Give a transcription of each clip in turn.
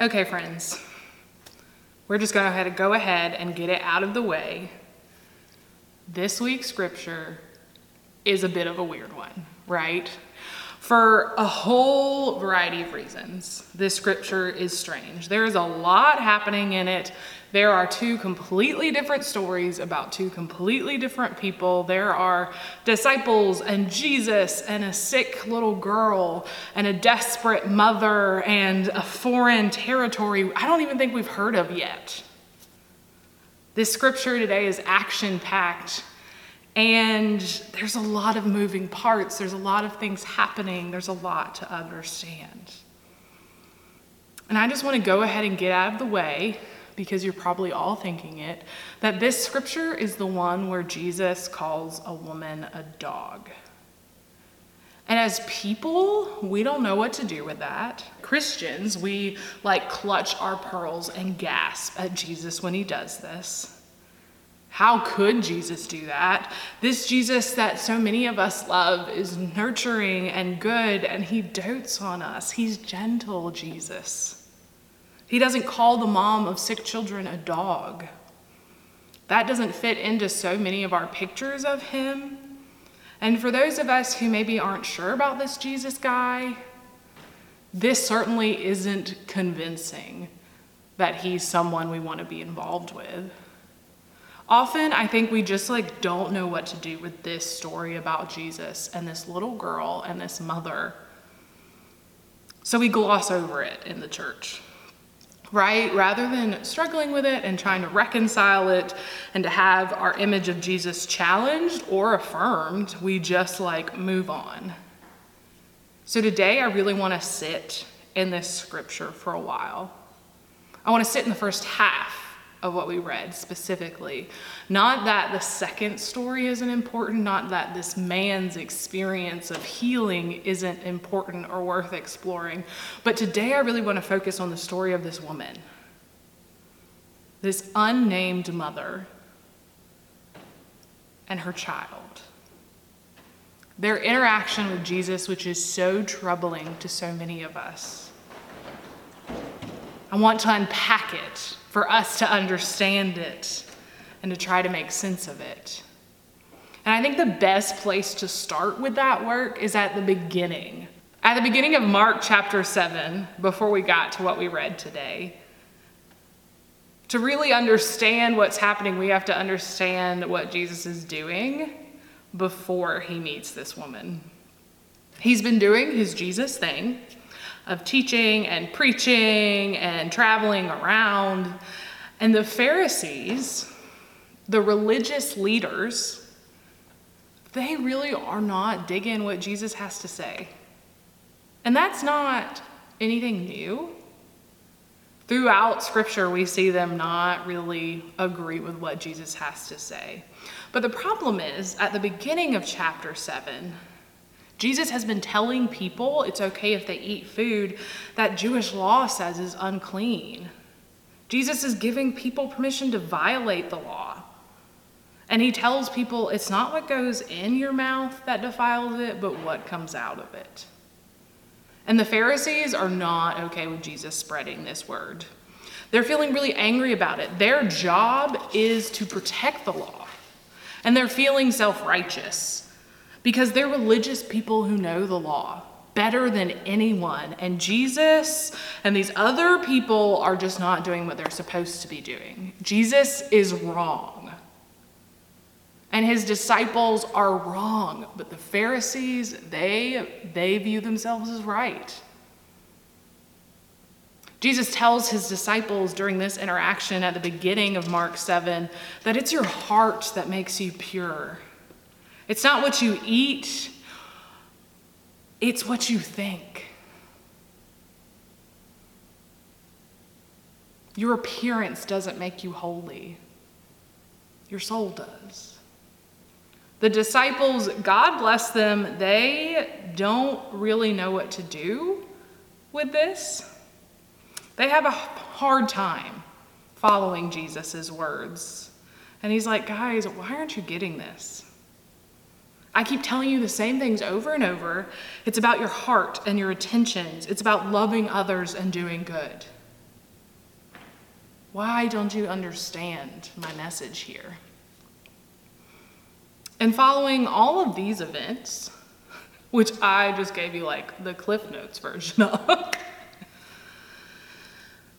Okay, friends, we're just going to go ahead and get it out of the way. This week's scripture is a bit of a weird one, right? For a whole variety of reasons, this scripture is strange. There is a lot happening in it. There are two completely different stories about two completely different people. There are disciples and Jesus and a sick little girl and a desperate mother and a foreign territory I don't even think we've heard of yet. This scripture today is action packed and there's a lot of moving parts, there's a lot of things happening, there's a lot to understand. And I just want to go ahead and get out of the way because you're probably all thinking it that this scripture is the one where Jesus calls a woman a dog. And as people, we don't know what to do with that. Christians, we like clutch our pearls and gasp at Jesus when he does this. How could Jesus do that? This Jesus that so many of us love is nurturing and good, and he dotes on us. He's gentle, Jesus. He doesn't call the mom of sick children a dog. That doesn't fit into so many of our pictures of him. And for those of us who maybe aren't sure about this Jesus guy, this certainly isn't convincing that he's someone we want to be involved with. Often, I think we just like don't know what to do with this story about Jesus and this little girl and this mother. So we gloss over it in the church, right? Rather than struggling with it and trying to reconcile it and to have our image of Jesus challenged or affirmed, we just like move on. So today, I really want to sit in this scripture for a while. I want to sit in the first half of what we read specifically. Not that the second story isn't important, not that this man's experience of healing isn't important or worth exploring, but today I really want to focus on the story of this woman, this unnamed mother, and her child. Their interaction with Jesus, which is so troubling to so many of us. I want to unpack it for us to understand it and to try to make sense of it. And I think the best place to start with that work is at the beginning. At the beginning of Mark chapter 7, before we got to what we read today, to really understand what's happening, we have to understand what Jesus is doing before he meets this woman. He's been doing his Jesus thing of teaching and preaching and traveling around. And the Pharisees, the religious leaders, they really are not digging what Jesus has to say. And that's not anything new. Throughout Scripture, we see them not really agree with what Jesus has to say. But the problem is, at the beginning of chapter 7, Jesus has been telling people it's okay if they eat food that Jewish law says is unclean. Jesus is giving people permission to violate the law. And he tells people it's not what goes in your mouth that defiles it, but what comes out of it. And the Pharisees are not okay with Jesus spreading this word. They're feeling really angry about it. Their job is to protect the law, and they're feeling self righteous because they're religious people who know the law better than anyone. And Jesus and these other people are just not doing what they're supposed to be doing. Jesus is wrong. And his disciples are wrong, but the Pharisees, they they view themselves as right. Jesus tells his disciples during this interaction at the beginning of Mark 7 that it's your heart that makes you pure. It's not what you eat, it's what you think. Your appearance doesn't make you holy, your soul does. The disciples, God bless them, they don't really know what to do with this. They have a hard time following Jesus' words. And he's like, guys, why aren't you getting this? I keep telling you the same things over and over. It's about your heart and your intentions, it's about loving others and doing good. Why don't you understand my message here? And following all of these events, which I just gave you like the Cliff Notes version of,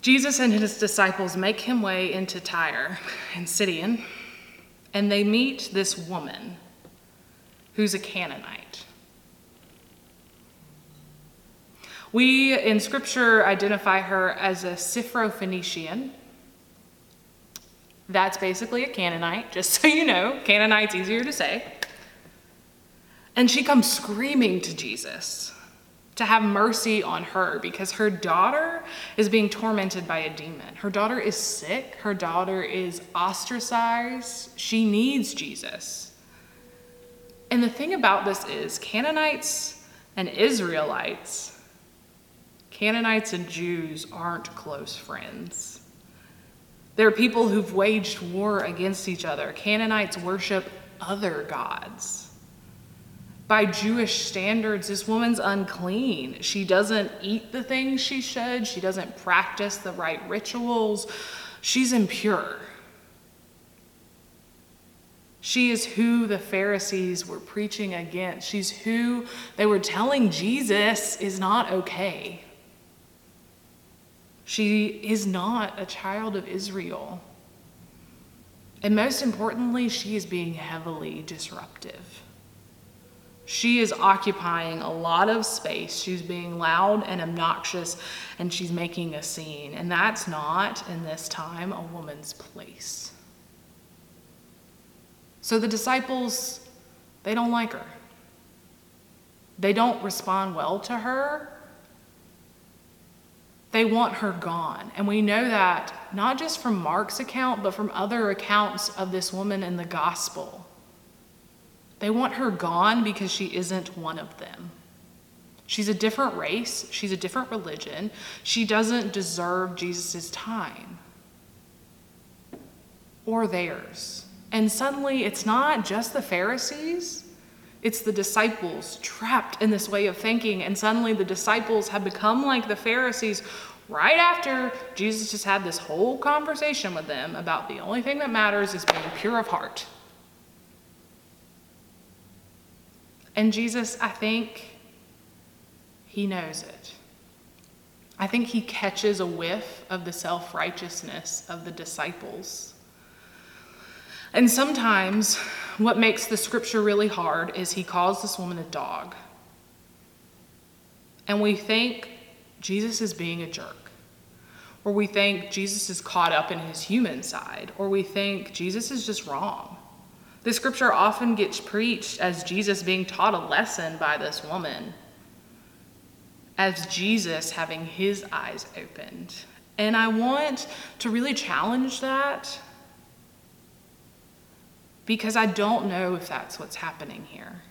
Jesus and his disciples make him way into Tyre and Sidon, and they meet this woman who's a Canaanite. We in scripture identify her as a Syrophoenician. That's basically a Canaanite, just so you know. Canaanite's easier to say. And she comes screaming to Jesus to have mercy on her because her daughter is being tormented by a demon. Her daughter is sick, her daughter is ostracized. She needs Jesus. And the thing about this is, Canaanites and Israelites, Canaanites and Jews aren't close friends. They're people who've waged war against each other. Canaanites worship other gods by Jewish standards, this woman's unclean. She doesn't eat the things she should, she doesn't practice the right rituals, she's impure. She is who the Pharisees were preaching against. She's who they were telling Jesus is not okay. She is not a child of Israel. And most importantly, she is being heavily disruptive. She is occupying a lot of space. She's being loud and obnoxious, and she's making a scene. And that's not, in this time, a woman's place. So the disciples, they don't like her. They don't respond well to her. They want her gone. And we know that not just from Mark's account, but from other accounts of this woman in the gospel. They want her gone because she isn't one of them. She's a different race, she's a different religion. She doesn't deserve Jesus' time or theirs. And suddenly, it's not just the Pharisees, it's the disciples trapped in this way of thinking. And suddenly, the disciples have become like the Pharisees right after Jesus just had this whole conversation with them about the only thing that matters is being pure of heart. And Jesus, I think he knows it. I think he catches a whiff of the self righteousness of the disciples. And sometimes what makes the scripture really hard is he calls this woman a dog. And we think Jesus is being a jerk. Or we think Jesus is caught up in his human side. Or we think Jesus is just wrong. The scripture often gets preached as Jesus being taught a lesson by this woman, as Jesus having his eyes opened. And I want to really challenge that because I don't know if that's what's happening here.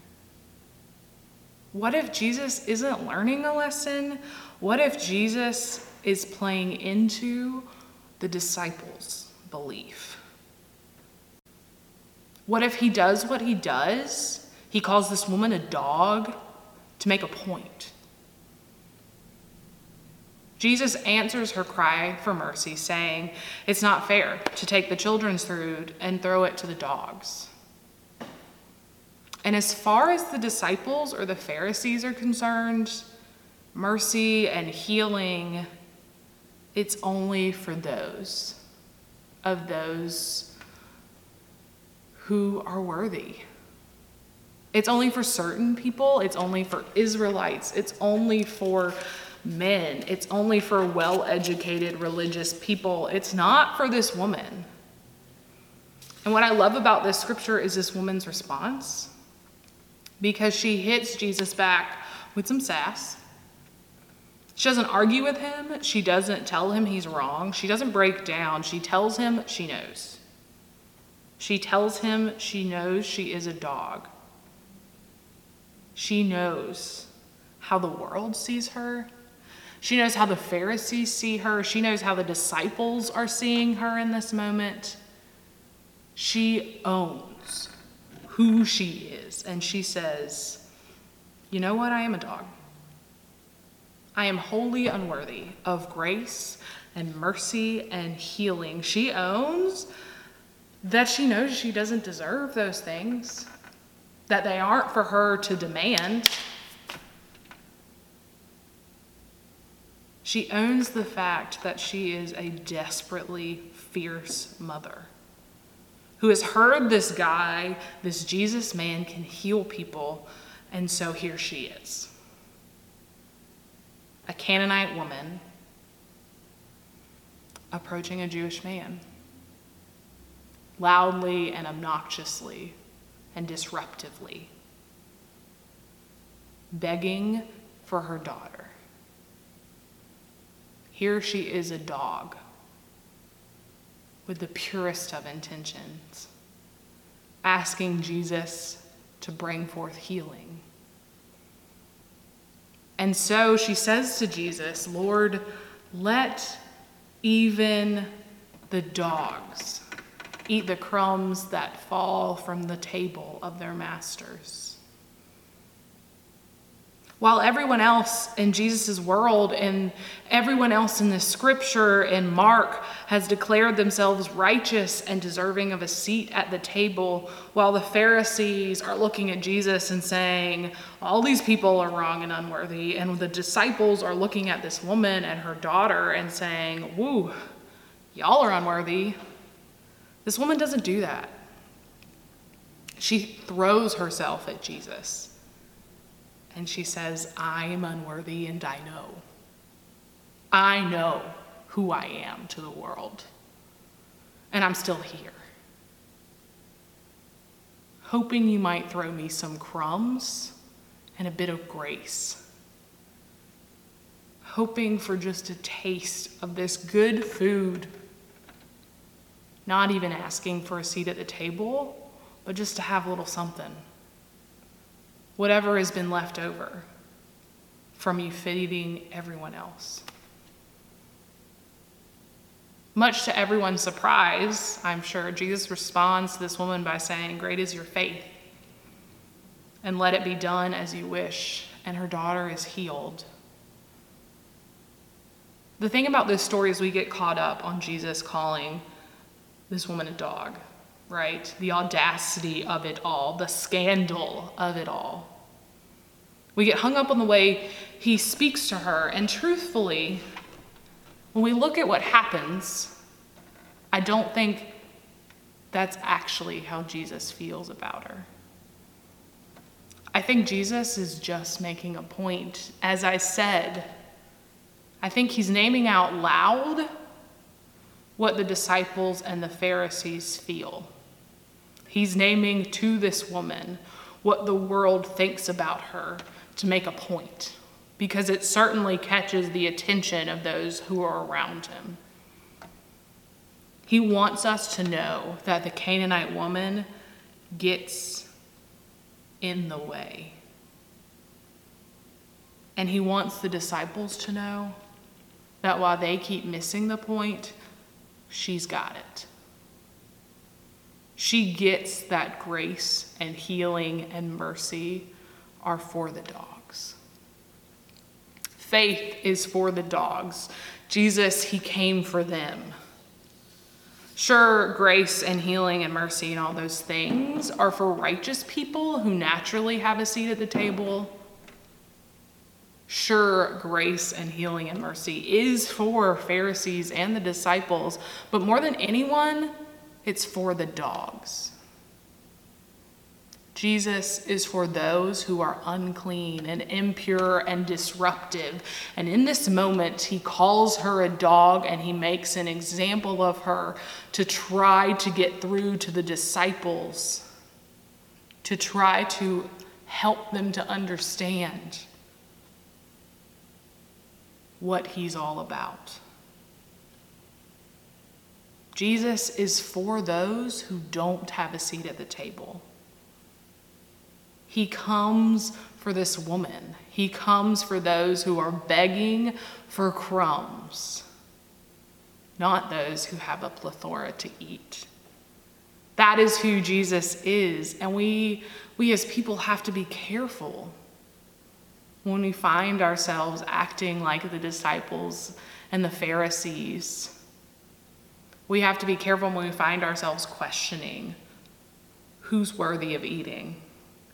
What if Jesus isn't learning a lesson? What if Jesus is playing into the disciples' belief? What if he does what he does? He calls this woman a dog to make a point. Jesus answers her cry for mercy, saying, It's not fair to take the children's food and throw it to the dogs. And as far as the disciples or the Pharisees are concerned, mercy and healing, it's only for those of those who are worthy. It's only for certain people, it's only for Israelites, it's only for men, it's only for well educated religious people. It's not for this woman. And what I love about this scripture is this woman's response because she hits Jesus back with some sass. She doesn't argue with him. She doesn't tell him he's wrong. She doesn't break down. She tells him she knows. She tells him she knows she is a dog. She knows how the world sees her. She knows how the Pharisees see her. She knows how the disciples are seeing her in this moment. She owns who she is. And she says, You know what? I am a dog. I am wholly unworthy of grace and mercy and healing. She owns that she knows she doesn't deserve those things, that they aren't for her to demand. She owns the fact that she is a desperately fierce mother who has heard this guy, this Jesus man, can heal people, and so here she is. A Canaanite woman approaching a Jewish man loudly and obnoxiously and disruptively, begging for her daughter. Here she is a dog with the purest of intentions, asking Jesus to bring forth healing. And so she says to Jesus, Lord, let even the dogs eat the crumbs that fall from the table of their masters while everyone else in Jesus' world and everyone else in the scripture in Mark has declared themselves righteous and deserving of a seat at the table, while the Pharisees are looking at Jesus and saying, All these people are wrong and unworthy, and the disciples are looking at this woman and her daughter and saying, Woo, y'all are unworthy. This woman doesn't do that. She throws herself at Jesus and she says, I am unworthy and I know. I know who I am to the world. And I'm still here. Hoping you might throw me some crumbs and a bit of grace. Hoping for just a taste of this good food. Not even asking for a seat at the table, but just to have a little something whatever has been left over from you feeding everyone else. Much to everyone's surprise, I'm sure, Jesus responds to this woman by saying, Great is your faith, and let it be done as you wish. And her daughter is healed. The thing about this story is we get caught up on Jesus calling this woman a dog right? The audacity of it all, the scandal of it all. We get hung up on the way he speaks to her, and truthfully, when we look at what happens, I don't think that's actually how Jesus feels about her. I think Jesus is just making a point. As I said, I think he's naming out loud what the disciples and the Pharisees feel. He's naming to this woman what the world thinks about her to make a point, because it certainly catches the attention of those who are around him. He wants us to know that the Canaanite woman gets in the way. And he wants the disciples to know that while they keep missing the point, she's got it she gets that grace and healing and mercy are for the dogs. Faith is for the dogs. Jesus, he came for them. Sure, grace and healing and mercy and all those things are for righteous people who naturally have a seat at the table. Sure, grace and healing and mercy is for Pharisees and the disciples, but more than anyone, it's for the dogs. Jesus is for those who are unclean and impure and disruptive. And in this moment, he calls her a dog and he makes an example of her to try to get through to the disciples, to try to help them to understand what he's all about. Jesus is for those who don't have a seat at the table. He comes for this woman. He comes for those who are begging for crumbs, not those who have a plethora to eat. That is who Jesus is, and we, we as people have to be careful when we find ourselves acting like the disciples and the Pharisees. We have to be careful when we find ourselves questioning who's worthy of eating,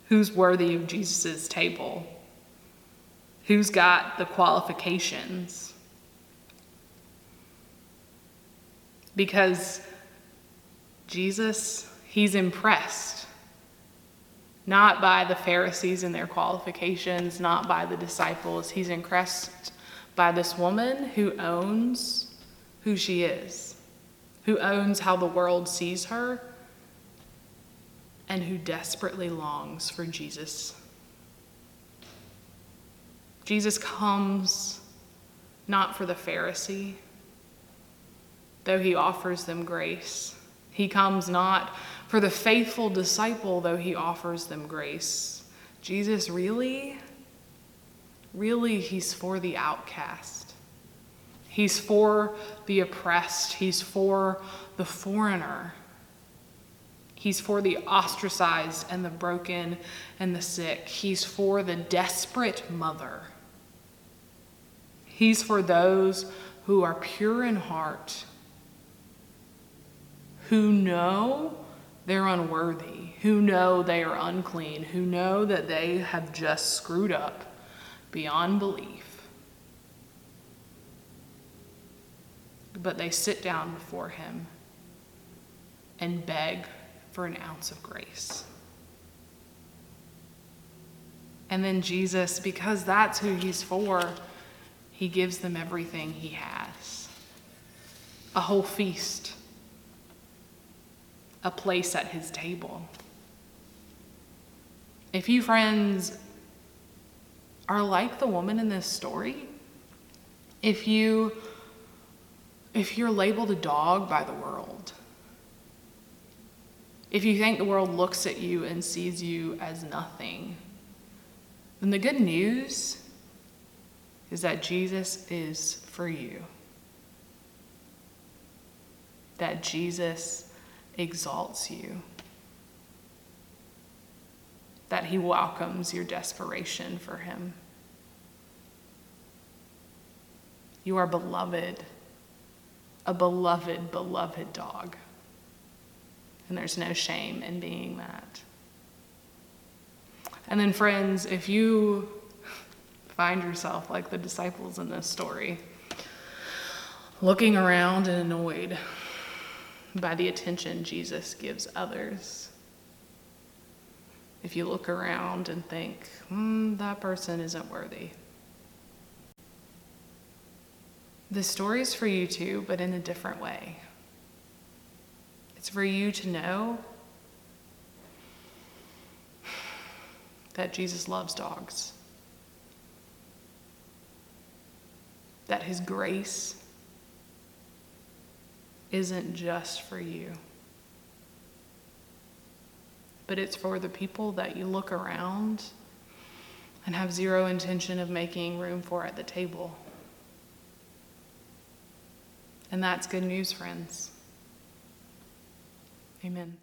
who's worthy of Jesus' table, who's got the qualifications. Because Jesus, he's impressed not by the Pharisees and their qualifications, not by the disciples. He's impressed by this woman who owns who she is, who owns how the world sees her, and who desperately longs for Jesus. Jesus comes not for the Pharisee, though he offers them grace. He comes not for the faithful disciple, though he offers them grace. Jesus really, really, he's for the outcast. He's for the oppressed. He's for the foreigner. He's for the ostracized and the broken and the sick. He's for the desperate mother. He's for those who are pure in heart who know they're unworthy, who know they are unclean, who know that they have just screwed up beyond belief. But they sit down before Him and beg for an ounce of grace. And then Jesus, because that's who He's for, He gives them everything He has a whole feast a place at his table. If you friends are like the woman in this story, if you if you're labeled a dog by the world, if you think the world looks at you and sees you as nothing, then the good news is that Jesus is for you. That Jesus exalts you, that he welcomes your desperation for him. You are beloved, a beloved, beloved dog. And there's no shame in being that. And then, friends, if you find yourself like the disciples in this story, looking around and annoyed, by the attention Jesus gives others. If you look around and think, hmm, that person isn't worthy. The story is for you too, but in a different way. It's for you to know that Jesus loves dogs, that his grace isn't just for you, but it's for the people that you look around and have zero intention of making room for at the table. And that's good news, friends. Amen.